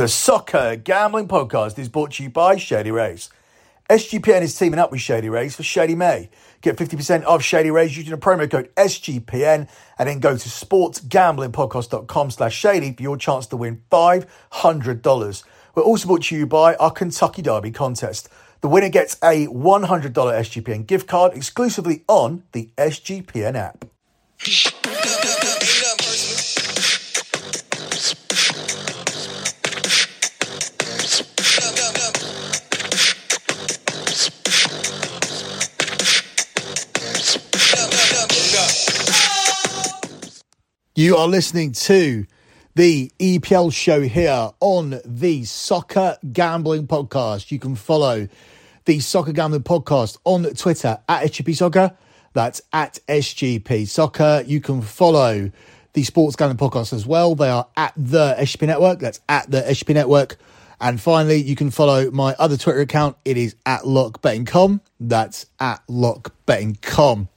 The Soccer Gambling Podcast is brought to you by Shady Rays. SGPN is teaming up with Shady Rays for Shady May. Get 50% off Shady Rays using the promo code SGPN and then go to sportsgamblingpodcast.com slash shady for your chance to win $500. We're also brought to you by our Kentucky Derby contest. The winner gets a $100 SGPN gift card exclusively on the SGPN app. You are listening to the EPL show here on the Soccer Gambling Podcast. You can follow the Soccer Gambling Podcast on Twitter at SGP Soccer. That's at SGP Soccer. You can follow the Sports Gambling Podcast as well. They are at the SGP Network. That's at the SGP Network. And finally, you can follow my other Twitter account. It is at LockBettingCom. That's at LockBettingCom.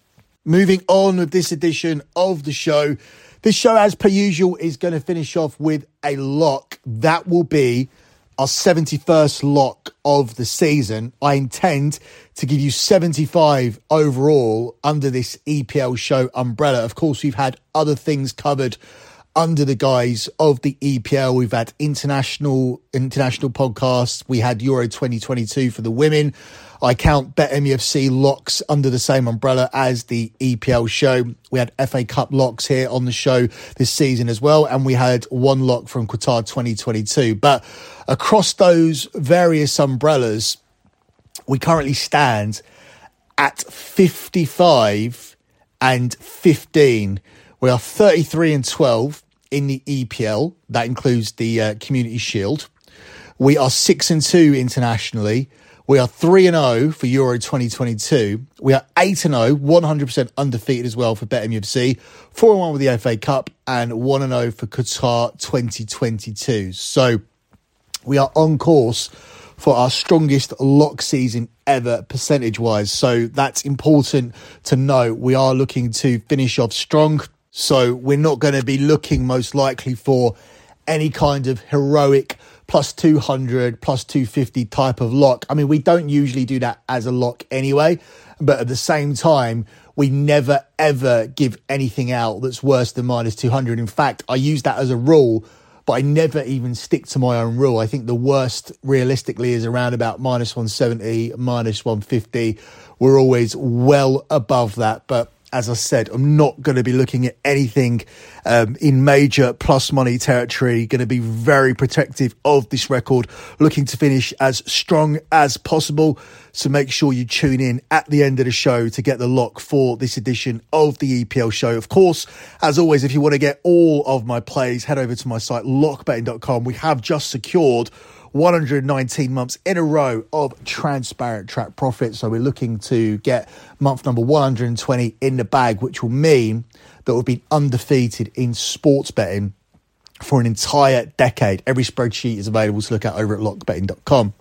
Moving on with this edition of the show. This show, as per usual, is going to finish off with a lock. That will be our 71st lock of the season. I intend to give you 75 overall under this EPL show umbrella. Of course, we've had other things covered under the guise of the EPL. We've had international international podcasts. We had Euro 2022 for the women. I count BetMUFC locks under the same umbrella as the EPL show. We had FA Cup locks here on the show this season as well, and we had one lock from Qatar 2022. But across those various umbrellas, we currently stand at 55 and 15. We are 33 and 12 in the EPL. That includes the uh, Community Shield. We are 6 and 2 internationally. We are 3 and 0 for Euro 2022. We are 8 and 0, 100% undefeated as well for BetMUFC. 4 and 1 with the FA Cup and 1 and 0 for Qatar 2022. So we are on course for our strongest lock season ever percentage wise. So that's important to know. We are looking to finish off strong. So we're not going to be looking most likely for any kind of heroic plus 200, plus 250 type of lock. I mean, we don't usually do that as a lock anyway, but at the same time, we never ever give anything out that's worse than minus 200. In fact, I use that as a rule, but I never even stick to my own rule. I think the worst realistically is around about minus 170, minus 150. We're always well above that, but as I said, I'm not going to be looking at anything um, in major plus money territory. Going to be very protective of this record, looking to finish as strong as possible. So make sure you tune in at the end of the show to get the lock for this edition of the EPL show. Of course, as always, if you want to get all of my plays, head over to my site, lockbetting.com. We have just secured 119 months in a row of transparent track profit. So we're looking to get month number 120 in the bag, which will mean that we've been undefeated in sports betting for an entire decade. Every spreadsheet is available to look at over at lockbetting.com.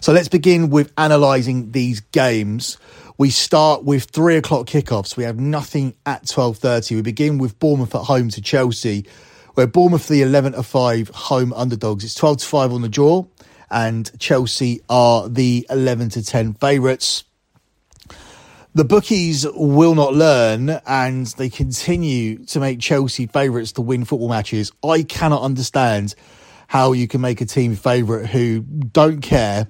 So let's begin with analysing these games. We start with three o'clock kickoffs. We have nothing at twelve thirty. We begin with Bournemouth at home to Chelsea where Bournemouth the 11 to 5 home underdogs. It's 12 to 5 on the draw, and Chelsea are the 11 to 10 favourites. The bookies will not learn and they continue to make Chelsea favourites to win football matches. I cannot understand how you can make a team favourite who don't care,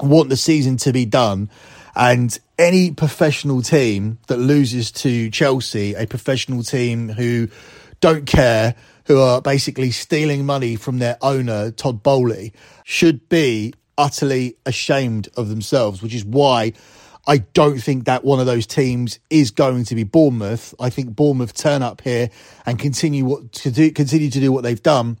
want the season to be done, and any professional team that loses to Chelsea, a professional team who don't care, who are basically stealing money from their owner, Todd Boehly, should be utterly ashamed of themselves, which is why I don't think that one of those teams is going to be Bournemouth. I think Bournemouth turn up here and continue what to do, continue to do what they've done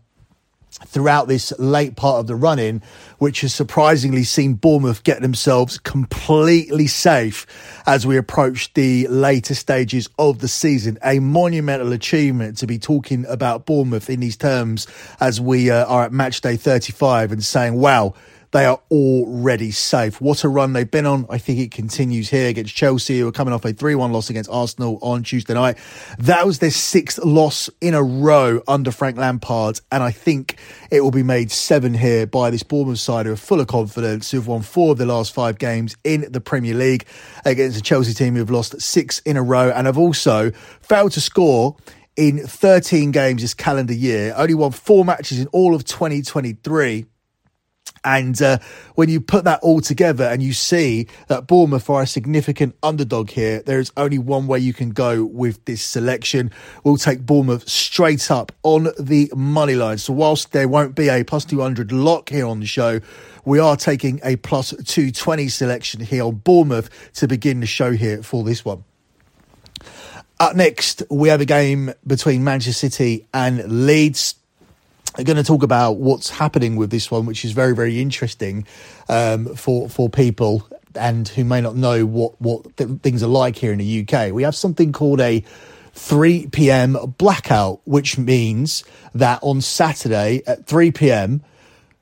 throughout this late part of the run in, which has surprisingly seen Bournemouth get themselves completely safe as we approach the later stages of the season. A monumental achievement to be talking about Bournemouth in these terms as we uh, are at match day 35 and saying, wow, they are already safe. What a run they've been on. I think it continues here against Chelsea, who are coming off a 3 1 loss against Arsenal on Tuesday night. That was their sixth loss in a row under Frank Lampard, and I think it will be made seven here by this Bournemouth side who are full of confidence, who've won four of the last five games in the Premier League against a Chelsea team who have lost six in a row and have also failed to score in 13 games this calendar year, only won four matches in all of 2023. And uh, when you put that all together and you see that Bournemouth are a significant underdog here, there is only one way you can go with this selection. We'll take Bournemouth straight up on the money line. So, whilst there won't be a plus 200 lock here on the show, we are taking a plus 220 selection here on Bournemouth to begin the show here for this one. Up next, we have a game between Manchester City and Leeds. I'm going to talk about what's happening with this one, which is very, very interesting um, for for people and who may not know what what th- things are like here in the UK. We have something called a 3 p.m. blackout, which means that on Saturday at 3 p.m.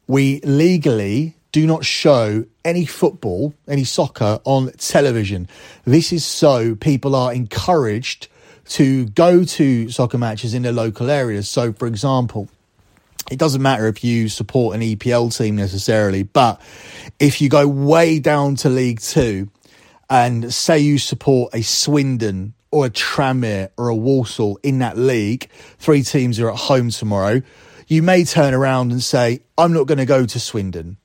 we legally do not show any football, any soccer on television. This is so people are encouraged to go to soccer matches in their local areas. So, for example, it doesn't matter if you support an EPL team necessarily, but if you go way down to League Two and say you support a Swindon or a Tranmere or a Walsall in that league, three teams are at home tomorrow, you may turn around and say, I'm not going to go to Swindon.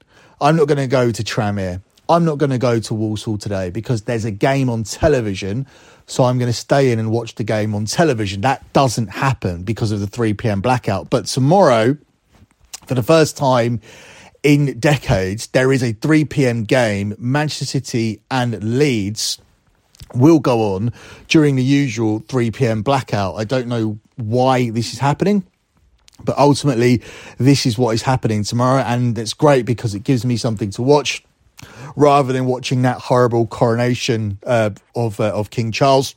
I'm not going to go to Tranmere. I'm not going to go to Walsall today because there's a game on television. So I'm going to stay in and watch the game on television. That doesn't happen because of the 3 p.m. blackout. But tomorrow, for the first time in decades, there is a 3 p.m. game. Manchester City and Leeds will go on during the usual 3 p.m. blackout. I don't know why this is happening. But ultimately, this is what is happening tomorrow, and it's great because it gives me something to watch rather than watching that horrible coronation uh, of uh, of King Charles.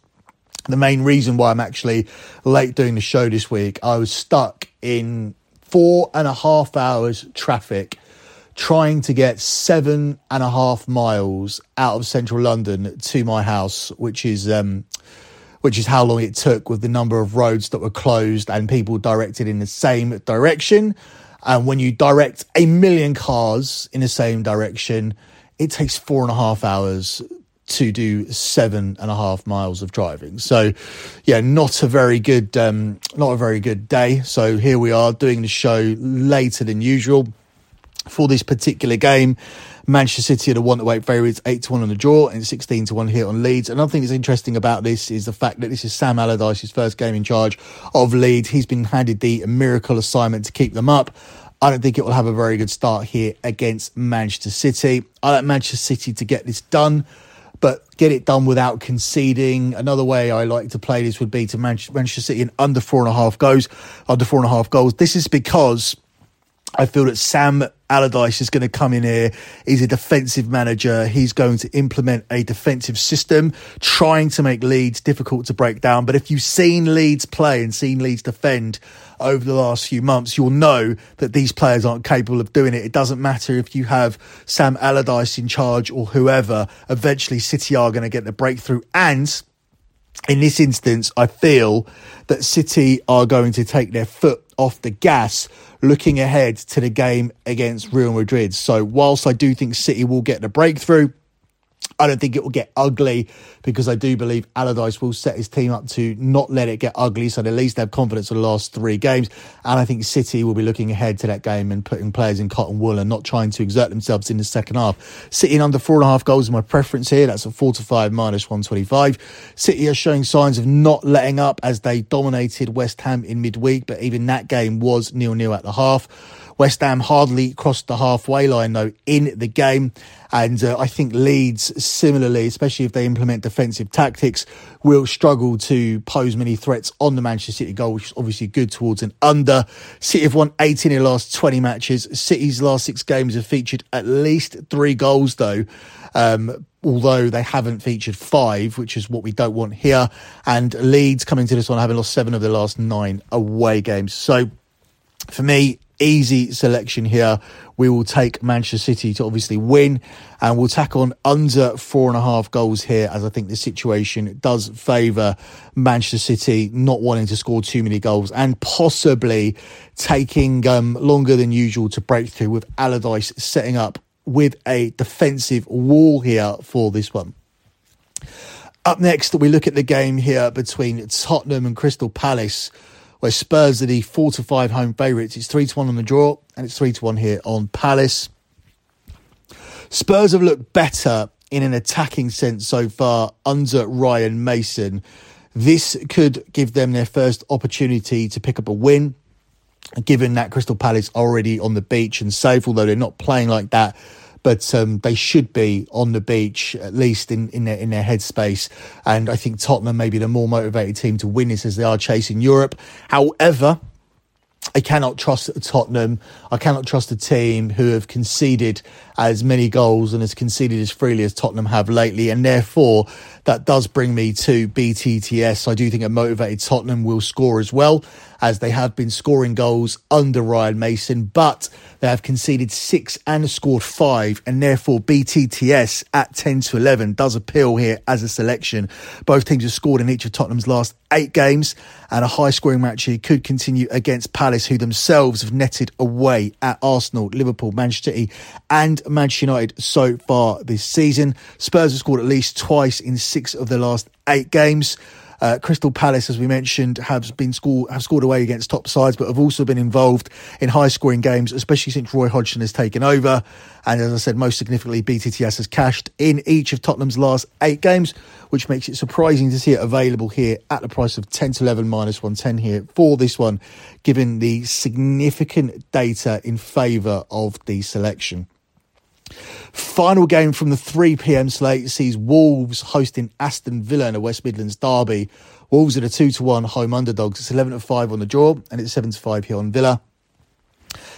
The main reason why I'm actually late doing the show this week, I was stuck in four and a half hours traffic trying to get seven and a half miles out of central London to my house, which is um, which is how long it took with the number of roads that were closed and people directed in the same direction. And when you direct a million cars in the same direction, it takes four and a half hours to do seven and a half miles of driving. So, yeah, not a very good, um, not a very good day. So here we are doing the show later than usual for this particular game. Manchester City are the one to weight favourites, 8 to 1 on the draw and 16 to 1 here on Leeds. Another thing that's interesting about this is the fact that this is Sam Allardyce's first game in charge of Leeds. He's been handed the miracle assignment to keep them up. I don't think it will have a very good start here against Manchester City. I like Manchester City to get this done, but get it done without conceding. Another way I like to play this would be to Manchester City in under four and a half goals. Under four and a half goals. This is because I feel that Sam Allardyce is going to come in here. He's a defensive manager. He's going to implement a defensive system, trying to make Leeds difficult to break down. But if you've seen Leeds play and seen Leeds defend over the last few months, you'll know that these players aren't capable of doing it. It doesn't matter if you have Sam Allardyce in charge or whoever. Eventually, City are going to get the breakthrough. And in this instance, I feel that City are going to take their foot off the gas looking ahead to the game against Real Madrid. So, whilst I do think City will get the breakthrough, I don't think it will get ugly because I do believe Allardyce will set his team up to not let it get ugly, so at least have confidence for the last three games. And I think City will be looking ahead to that game and putting players in cotton wool and not trying to exert themselves in the second half. City under four and a half goals is my preference here. That's a four to five minus 125. City are showing signs of not letting up as they dominated West Ham in midweek, but even that game was nil nil at the half. West Ham hardly crossed the halfway line though in the game. And uh, I think Leeds, similarly, especially if they implement defensive tactics, will struggle to pose many threats on the Manchester City goal, which is obviously good towards an under. City have won 18 in the last 20 matches. City's last six games have featured at least three goals, though. Um, although they haven't featured five, which is what we don't want here. And Leeds coming to this one having lost seven of their last nine away games. So for me, easy selection here. We will take Manchester City to obviously win, and we'll tack on under four and a half goals here, as I think the situation does favour Manchester City not wanting to score too many goals and possibly taking um, longer than usual to break through with Allardyce setting up with a defensive wall here for this one. Up next, we look at the game here between Tottenham and Crystal Palace, where Spurs are the four to five home favourites. It's three to one on the draw, and it's three to one here on Palace. Spurs have looked better in an attacking sense so far under Ryan Mason. This could give them their first opportunity to pick up a win, given that Crystal Palace already on the beach and safe, although they're not playing like that but um, they should be on the beach at least in, in their in their headspace. And I think Tottenham may be the more motivated team to win this as they are chasing Europe. However, I cannot trust Tottenham. I cannot trust a team who have conceded as many goals and has conceded as freely as Tottenham have lately. And therefore, that does bring me to BTTS. I do think a motivated Tottenham will score as well, as they have been scoring goals under Ryan Mason, but they have conceded six and scored five, and therefore BTTS at 10 to 11 does appeal here as a selection. Both teams have scored in each of Tottenham's last eight games, and a high scoring match here could continue against Palace, who themselves have netted away at Arsenal, Liverpool, Manchester City, and Manchester United so far this season. Spurs have scored at least twice in six of their last eight games. Uh, Crystal Palace, as we mentioned, have been score, have scored away against top sides, but have also been involved in high scoring games, especially since Roy Hodgson has taken over. And as I said, most significantly, BTTS has cashed in each of Tottenham's last eight games, which makes it surprising to see it available here at the price of 10 to 11 minus 110 here for this one, given the significant data in favour of the selection. Final game from the 3 pm slate sees Wolves hosting Aston Villa in a West Midlands derby. Wolves are the 2 to 1 home underdogs. It's 11 to 5 on the draw and it's 7 to 5 here on Villa.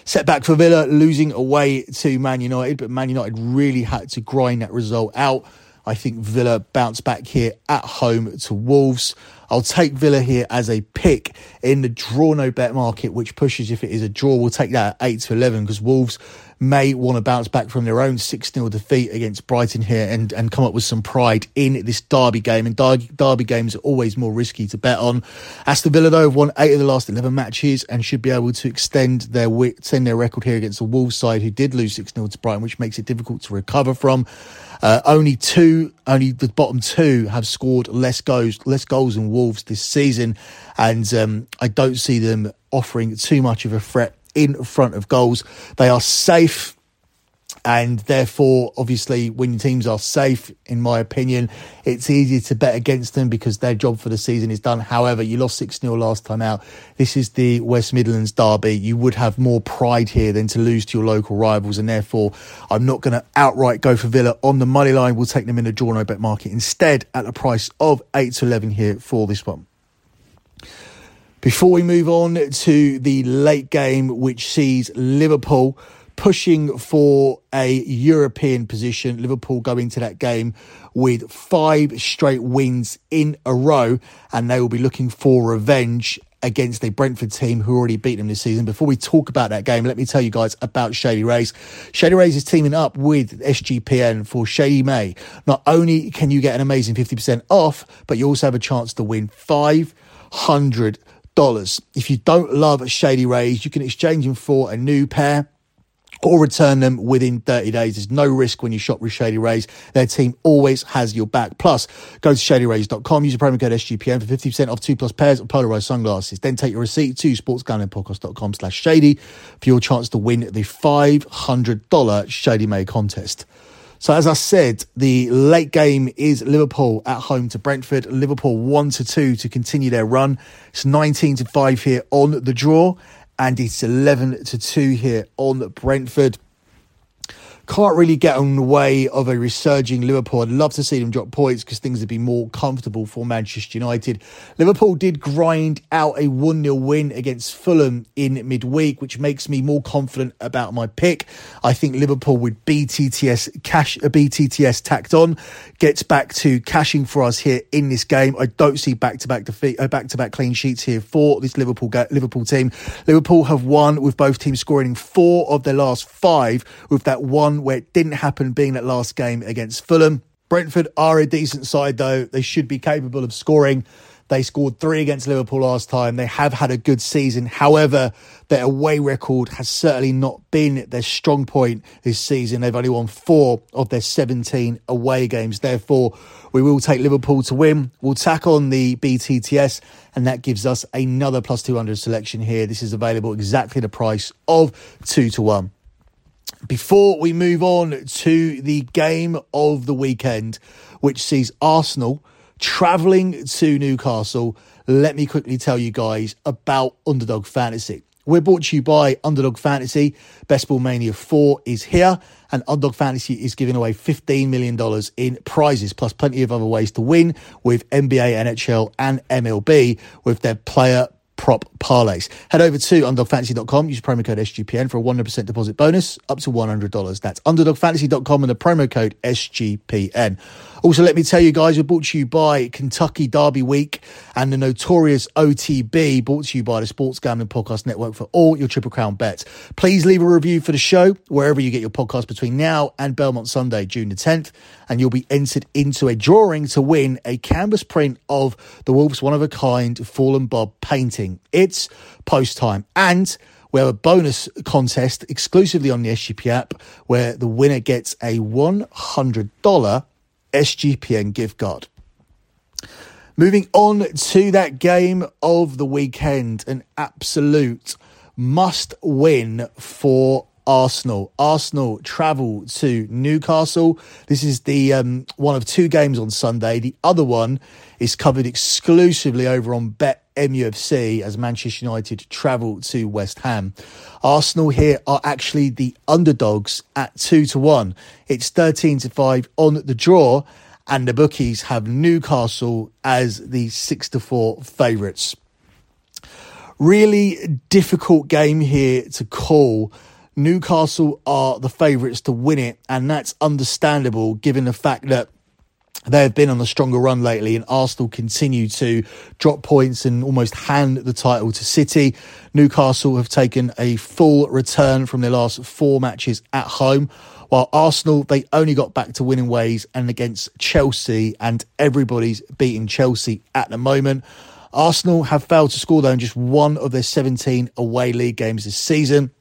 Setback for Villa, losing away to Man United, but Man United really had to grind that result out. I think Villa bounce back here at home to Wolves. I'll take Villa here as a pick in the draw no bet market, which pushes if it is a draw, we'll take that at 8 to 11 because Wolves may want to bounce back from their own 6 0 defeat against Brighton here and, and come up with some pride in this derby game. And derby, derby games are always more risky to bet on. Aston Villa, though, have won eight of the last 11 matches and should be able to extend their extend their record here against the Wolves side, who did lose 6 0 to Brighton, which makes it difficult to recover from. Uh, only two, only the bottom two have scored less goals, less goals than Wolves this season, and um, I don't see them offering too much of a threat in front of goals. They are safe. And therefore, obviously, when teams are safe, in my opinion, it's easier to bet against them because their job for the season is done. However, you lost 6 0 last time out. This is the West Midlands derby. You would have more pride here than to lose to your local rivals. And therefore, I'm not going to outright go for Villa on the money line. We'll take them in the draw no bet market instead at a price of 8 to 11 here for this one. Before we move on to the late game, which sees Liverpool pushing for a European position, Liverpool go into that game with five straight wins in a row, and they will be looking for revenge against a Brentford team who already beat them this season. Before we talk about that game, let me tell you guys about Shady Rays. Shady Rays is teaming up with SGPN for Shady May. Not only can you get an amazing 50% off, but you also have a chance to win 500 dollars. If you don't love Shady Rays, you can exchange them for a new pair or return them within 30 days. There's no risk when you shop with Shady Rays. Their team always has your back. Plus, go to shadyrays.com, use the promo code SGPN for 50% off two plus pairs of polarized sunglasses. Then take your receipt to sportsgamblingpodcast.com slash shady for your chance to win the $500 Shady May contest. So as I said, the late game is Liverpool at home to Brentford. Liverpool one to two to continue their run. It's 19 to five here on the draw and it's 11 to two here on Brentford. Can't really get in the way of a resurging Liverpool. I'd love to see them drop points because things would be more comfortable for Manchester United. Liverpool did grind out a 1 0 win against Fulham in midweek, which makes me more confident about my pick. I think Liverpool with BTTS cash, a uh, BTTS tacked on gets back to cashing for us here in this game. I don't see back to back defeat, back to back clean sheets here for this Liverpool Liverpool team. Liverpool have won with both teams scoring four of their last five, with that one where it didn't happen being that last game against Fulham. Brentford are a decent side, though. They should be capable of scoring. They scored three against Liverpool last time. They have had a good season. However, their away record has certainly not been their strong point this season. They've only won four of their 17 away games. Therefore, we will take Liverpool to win. We'll tack on the BTTS, and that gives us another plus 200 selection here. This is available exactly the price of two to one. Before we move on to the game of the weekend, which sees Arsenal travelling to Newcastle, let me quickly tell you guys about Underdog Fantasy. We're brought to you by Underdog Fantasy. Best Ball Mania 4 is here, and Underdog Fantasy is giving away $15 million in prizes, plus plenty of other ways to win with NBA, NHL, and MLB with their player prop parlays. Head over to underdogfantasy.com, use promo code SGPN for a 100% deposit bonus up to $100. That's underdogfantasy.com and the promo code SGPN. Also, let me tell you guys, we're brought to you by Kentucky Derby Week and the notorious OTB, brought to you by the Sports Gambling Podcast Network for all your Triple Crown bets. Please leave a review for the show wherever you get your podcast between now and Belmont Sunday, June the 10th, and you'll be entered into a drawing to win a canvas print of the Wolves' one of a kind Fallen Bob painting. It's post time. And we have a bonus contest exclusively on the SGP app where the winner gets a $100 SGPN gift card. Moving on to that game of the weekend, an absolute must win for Arsenal. Arsenal travel to Newcastle. This is the um, one of two games on Sunday. The other one is covered exclusively over on Bet MUFC as Manchester United travel to West Ham. Arsenal here are actually the underdogs at 2 to 1. It's 13 to 5 on the draw and the bookies have Newcastle as the 6 to 4 favourites. Really difficult game here to call. Newcastle are the favourites to win it, and that's understandable given the fact that they have been on a stronger run lately, and Arsenal continue to drop points and almost hand the title to City. Newcastle have taken a full return from their last four matches at home, while Arsenal they only got back to winning ways and against Chelsea, and everybody's beating Chelsea at the moment. Arsenal have failed to score though in just one of their 17 away league games this season.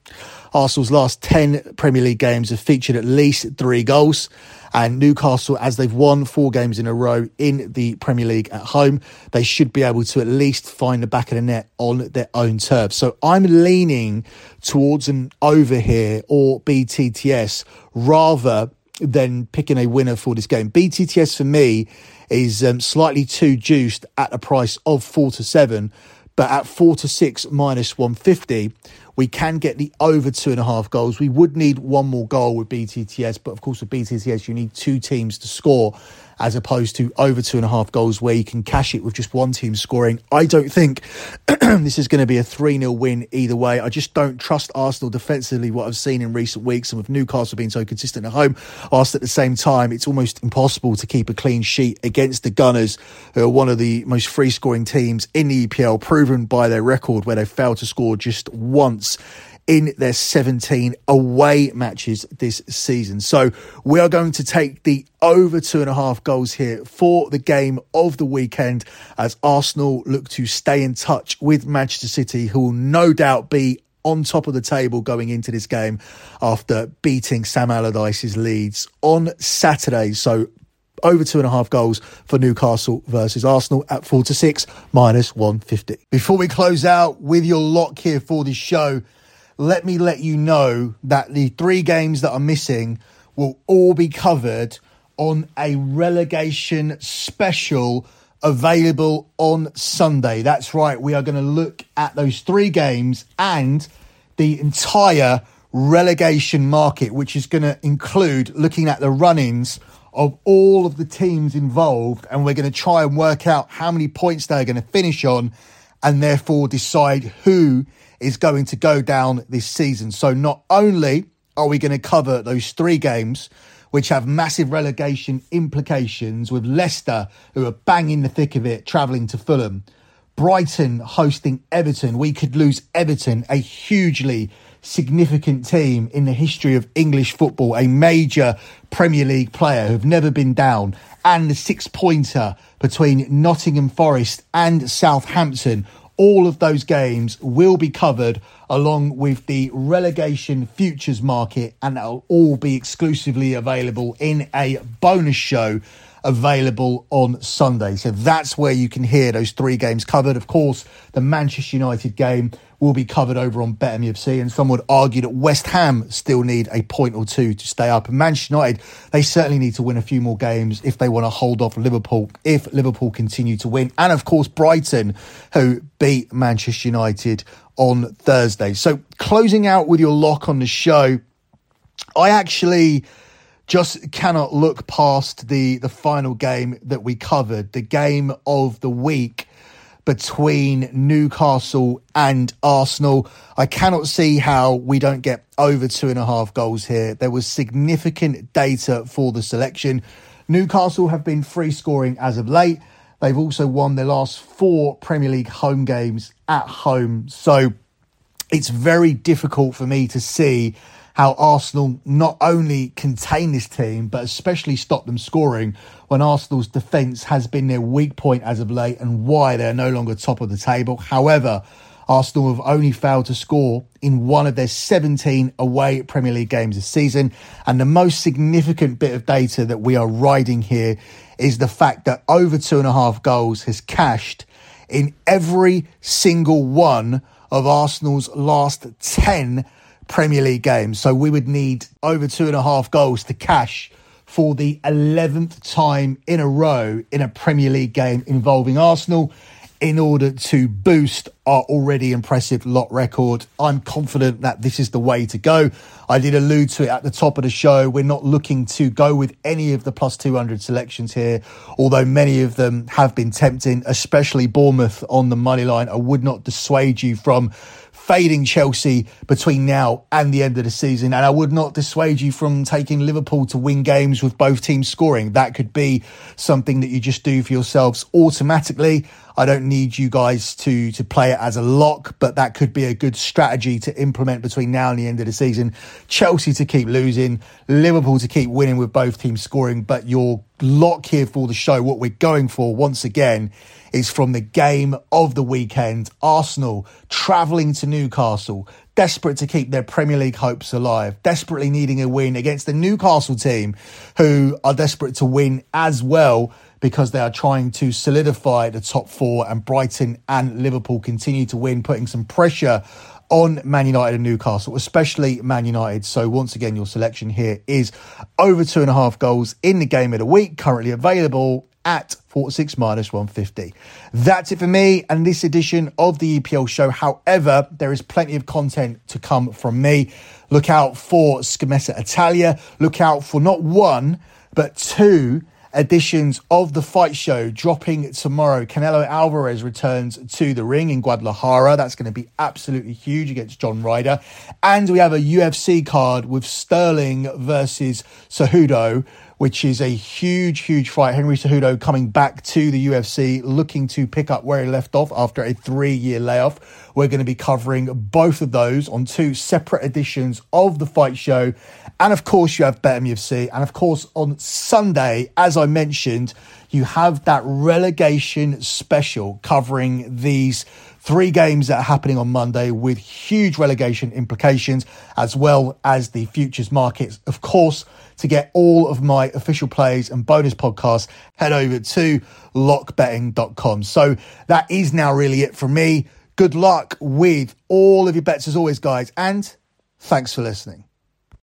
Arsenal's last 10 Premier League games have featured at least three goals. And Newcastle, as they've won four games in a row in the Premier League at home, they should be able to at least find the back of the net on their own turf. So I'm leaning towards an over here or BTTS rather than picking a winner for this game. BTTS for me is um, slightly too juiced at a price of four to seven, but at four to six minus 150, we can get the over two and a half goals. We would need one more goal with BTTS, but of course, with BTTS, you need two teams to score as opposed to over two and a half goals where you can cash it with just one team scoring. I don't think this is going to be a 3 0 win either way. I just don't trust Arsenal defensively, what I've seen in recent weeks, and with Newcastle being so consistent at home. Whilst at the same time, it's almost impossible to keep a clean sheet against the Gunners, who are one of the most free scoring teams in the EPL, proven by their record where they failed to score just once in their 17 away matches this season. So we are going to take the over two and a half goals here for the game of the weekend as Arsenal look to stay in touch with Manchester City, who will no doubt be on top of the table going into this game after beating Sam Allardyce's Leeds on Saturday. So over two and a half goals for Newcastle versus Arsenal at four to six minus 150. Before we close out with your lock here for this show, let me let you know that the three games that are missing will all be covered on a relegation special available on Sunday. That's right, we are going to look at those three games and the entire relegation market, which is going to include looking at the run ins of all of the teams involved. And we're going to try and work out how many points they're going to finish on and therefore decide who is going to go down this season. So not only are we going to cover those three games, which have massive relegation implications with Leicester, who are banging the thick of it, travelling to Fulham. Brighton hosting Everton. We could lose Everton, a hugely significant team in the history of English football, a major Premier League player who've never been down, and the six pointer between Nottingham Forest and Southampton. All of those games will be covered along with the relegation futures market, and that'll all be exclusively available in a bonus show available on Sunday. So that's where you can hear those three games covered. Of course, the Manchester United game will be covered over on BetMUFC, and some would argue that West Ham still need a point or two to stay up. And Manchester United, they certainly need to win a few more games if they want to hold off Liverpool, if Liverpool continue to win. And of course, Brighton, who beat Manchester United on Thursday. So closing out with your lock on the show, I actually just cannot look past the the final game that we covered, the game of the week between Newcastle and Arsenal. I cannot see how we don't get over two and a half goals here. There was significant data for the selection. Newcastle have been free scoring as of late. They've also won their last four Premier League home games at home. So it's very difficult for me to see how Arsenal not only contain this team, but especially stop them scoring when Arsenal's defence has been their weak point as of late and why they're no longer top of the table. However, Arsenal have only failed to score in one of their 17 away Premier League games this season. And the most significant bit of data that we are riding here is the fact that over two and a half goals has cashed in every single one of Arsenal's last 10 Premier League games. So we would need over two and a half goals to cash for the 11th time in a row in a Premier League game involving Arsenal in order to boost our already impressive lot record. I'm confident that this is the way to go. I did allude to it at the top of the show. We're not looking to go with any of the plus 200 selections here, although many of them have been tempting, especially Bournemouth on the money line. I would not dissuade you from fading Chelsea between now and the end of the season. And I would not dissuade you from taking Liverpool to win games with both teams scoring. That could be something that you just do for yourselves automatically. I don't need you guys to to play it as a lock, but that could be a good strategy to implement between now and the end of the season. Chelsea to keep losing, Liverpool to keep winning with both teams scoring, but your lock here for the show, what we're going for once again is from the game of the weekend. Arsenal travelling to Newcastle, desperate to keep their Premier League hopes alive, desperately needing a win against the Newcastle team, who are desperate to win as well because they are trying to solidify the top four and Brighton and Liverpool continue to win, putting some pressure on Man United and Newcastle, especially Man United. So once again, your selection here is over two and a half goals in the game of the week, currently available at 46 minus 150. That's it for me and this edition of the EPL show. However, there is plenty of content to come from me. Look out for Scommessa Italia. Look out for not one, but two editions of the fight show dropping tomorrow. Canelo Alvarez returns to the ring in Guadalajara. That's going to be absolutely huge against John Ryder. And we have a UFC card with Sterling versus Cejudo which is a huge, huge fight. Henry Cejudo coming back to the UFC, looking to pick up where he left off after a three year layoff. We're going to be covering both of those on two separate editions of the fight show. And of course, you have BetMUFC. And of course, on Sunday, as I mentioned, you have that relegation special covering these three games that are happening on Monday with huge relegation implications, as well as the futures markets. Of course, to get all of my official plays and bonus podcasts, head over to lockbetting.com. So that is now really it from me. Good luck with all of your bets as always, guys, and thanks for listening.